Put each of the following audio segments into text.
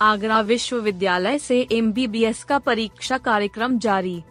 आगरा विश्वविद्यालय से एमबीबीएस का परीक्षा कार्यक्रम जारी।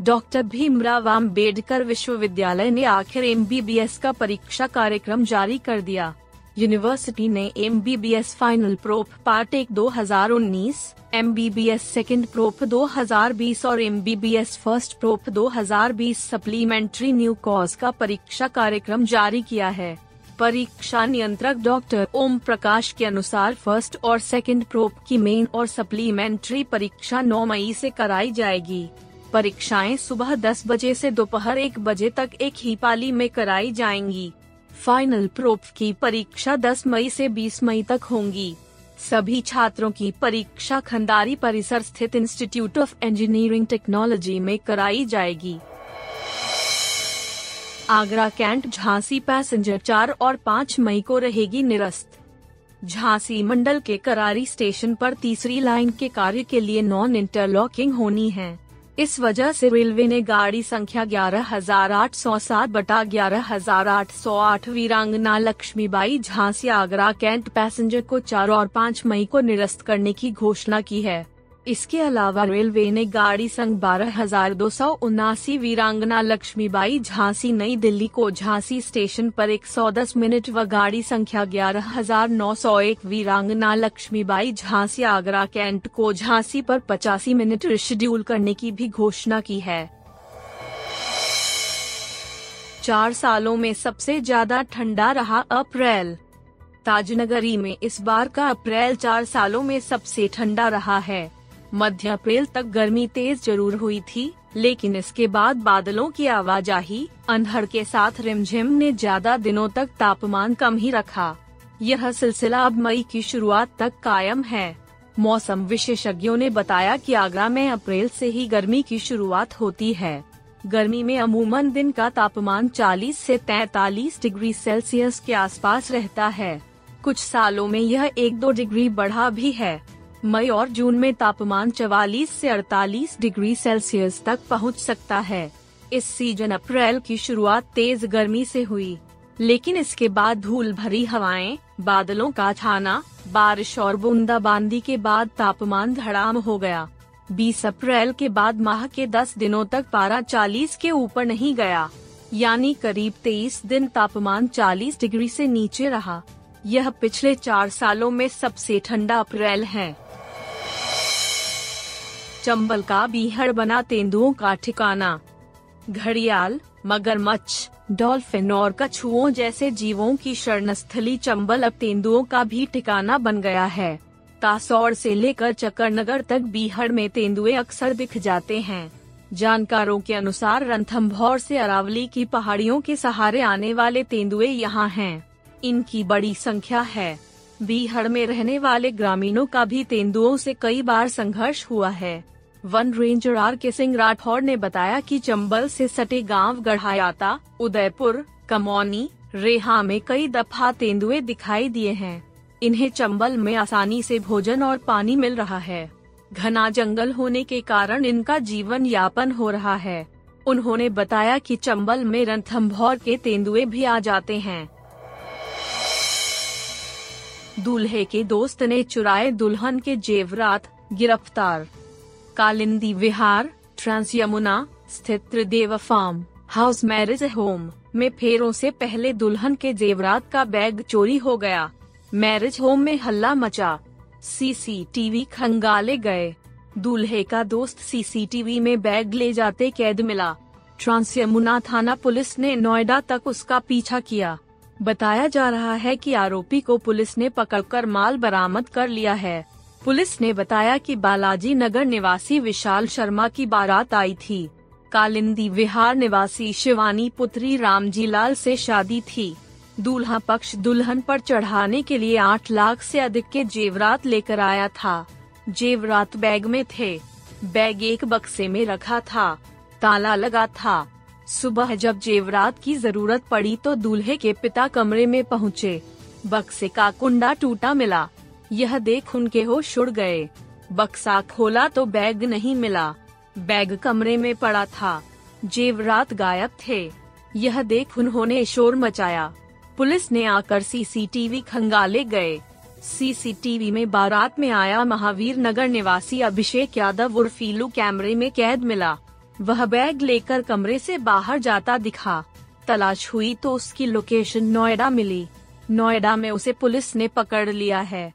डॉक्टर भीमराव आम्बेडकर विश्वविद्यालय ने आखिर एमबीबीएस का परीक्षा कार्यक्रम जारी कर दिया। यूनिवर्सिटी ने एमबीबीएस फाइनल प्रोप पार्ट एक 2019, एमबीबीएस सेकंड प्रोप 2020 और MBBS first prof 2020 supplementary new cause का परीक्षा कार्यक्रम जारी किया है। परीक्षा नियंत्रक डॉक्टर ओम प्रकाश के अनुसार फ़र्स्ट और सेकंड प्रोप की मेन और सप्लीमेंट्री परीक्षा 9 मई से कराई जाएगी। परीक्षाएँ सुबह 10 बजे से दोपहर एक बजे तक एक ही पाली में कराई जाएँगी। फाइनल प्रोप की परीक्षा 10 मई से 20 मई तक होंगी। सभी छात्रों की परीक्षा खंडारी परिसर स्थित इंस्टीट्यूट ऑफ़ इंजीनियरिंग टेक्नोलॉजी में कराई जाएगी। आगरा कैंट, झांसी पैसेंजर चार और पाँच मई को रहेगी निरस्त। झांसी मंडल के करारी स्टेशन पर तीसरी लाइन के कार्य के लिए नॉन इंटरलॉकिंग होनी है। इस वजह से रेलवे ने गाड़ी संख्या ग्यारह हज़ार आठ सौ सात बटा ग्यारह हज़ार आठ सौ आठ वीरांगना लक्ष्मीबाई झांसी आगरा कैंट पैसेंजर को चार और पाँच मई को निरस्त करने की घोषणा की है। इसके अलावा रेलवे ने गाड़ी संघ बारह हज़ार दो सौ उनासी वीरांगना लक्ष्मीबाई झांसी नई दिल्ली को झांसी स्टेशन पर 110 मिनट व गाड़ी संख्या ग्यारह हज़ार नौ सौ एक वीरांगना लक्ष्मीबाई झांसी आगरा कैंट को झांसी पर पचासी मिनट शेड्यूल करने की भी घोषणा की है। चार सालों में सबसे ज़्यादा ठंडा रहा अप्रैल। ताजनगरी में इस बार का अप्रैल चार सालों में सबसे ठंडा रहा है। मध्य अप्रैल तक गर्मी तेज ज़रूर हुई थी, लेकिन इसके बाद बादलों की आवाजाही, अंधड़ के साथ रिमझिम ने ज़्यादा दिनों तक तापमान कम ही रखा। यह सिलसिला अब मई की शुरुआत तक कायम है। मौसम विशेषज्ञों ने बताया कि आगरा में अप्रैल से ही गर्मी की शुरुआत होती है। गर्मी में अमूमन दिन का तापमान 40 से 43 डिग्री सेल्सियस के आसपास रहता है। कुछ सालों में यह एक दो डिग्री बढ़ा भी है। मई और जून में तापमान 44 से 48 डिग्री सेल्सियस तक पहुँच सकता है। इस सीज़न अप्रैल की शुरुआत तेज गर्मी से हुई। लेकिन इसके बाद धूल भरी हवाएँ, बादलों का छाना बारिश और बूंदाबांदी के बाद तापमान धड़ाम हो गया। 20 अप्रैल के बाद माह के 10 दिनों तक पारा 40 के ऊपर नहीं गया। यानी करीब 23 दिन तापमान 40 डिग्री से नीचे रहा। यह पिछले चार सालों में सबसे ठंडा अप्रैल है। चंबल का बीहड़ बना तेंदुओं का ठिकाना। घड़ियाल, मगरमच्छ, डॉल्फिन और कछुओं जैसे जीवों की शरणस्थली चंबल अब तेंदुओं का भी ठिकाना बन गया है। तासौर से लेकर चकरनगर तक बीहड़ में तेंदुए अक्सर दिख जाते हैं। जानकारों के अनुसार रणथम्भौर से अरावली की पहाड़ियों के सहारे आने वाले तेंदुए यहाँ हैं। इनकी बड़ी संख्या है। बीहड़ में रहने वाले ग्रामीणों का भी तेंदुओं से कई बार संघर्ष हुआ है। वन रेंजर आर के सिंह राठौर ने बताया कि चंबल से सटे गाँव गढ़ायाता उदयपुर, कमौनी, रेहा में कई दफ़ा तेंदुए दिखाई दिए हैं। इन्हें चंबल में आसानी से भोजन और पानी मिल रहा है। घना जंगल होने के कारण इनका जीवन यापन हो रहा है। उन्होंने बताया कि चंबल में रणथम्भौर के तेंदुए भी आ जाते हैं। दूल्हे के दोस्त ने चुराए दुल्हन के जेवरात, गिरफ़्तार कालिंदी विहार, ट्रांस यमुना स्थित Tridev farm house marriage home में फेरों से पहले दुल्हन के जेवरात का बैग चोरी हो गया। मैरिज होम में हल्ला मचा। सीसीटीवी खंगाले गए। दूल्हे का दोस्त सीसीटीवी में बैग ले जाते कैद मिला। ट्रांस यमुना थाना पुलिस ने नोएडा तक उसका पीछा किया। बताया जा रहा है कि आरोपी को पुलिस ने पकड़कर माल बरामद कर लिया है। पुलिस ने बताया कि बालाजी नगर निवासी विशाल शर्मा की बारात आई थी। कालिंदी विहार निवासी शिवानी पुत्री रामजी लाल से शादी थी। दूल्हा पक्ष दुल्हन पर चढ़ाने के लिए आठ लाख से अधिक के जेवरात लेकर आया था। जेवरात बैग में थे। बैग एक बक्से में रखा था। ताला लगा था। सुबह जब जेवरात की ज़रूरत पड़ी तो दूल्हे के पिता कमरे में पहुँचे। बक्से का कुंडा टूटा मिला। यह देख उनके होश उड़ गए। बक्सा खोला तो बैग नहीं मिला। बैग कमरे में पड़ा था। जेवरात गायब थे। यह देख उन्होंने शोर मचाया। पुलिस ने आकर सीसीटीवी खंगाले गए। सीसीटीवी में बारात में आया महावीर नगर निवासी अभिषेक यादव उर्फीलू कैमरे में कैद मिला। वह बैग लेकर कमरे से बाहर जाता दिखा। तलाश हुई तो उसकी लोकेशन नोएडा मिली। नोएडा में उसे पुलिस ने पकड़ लिया है।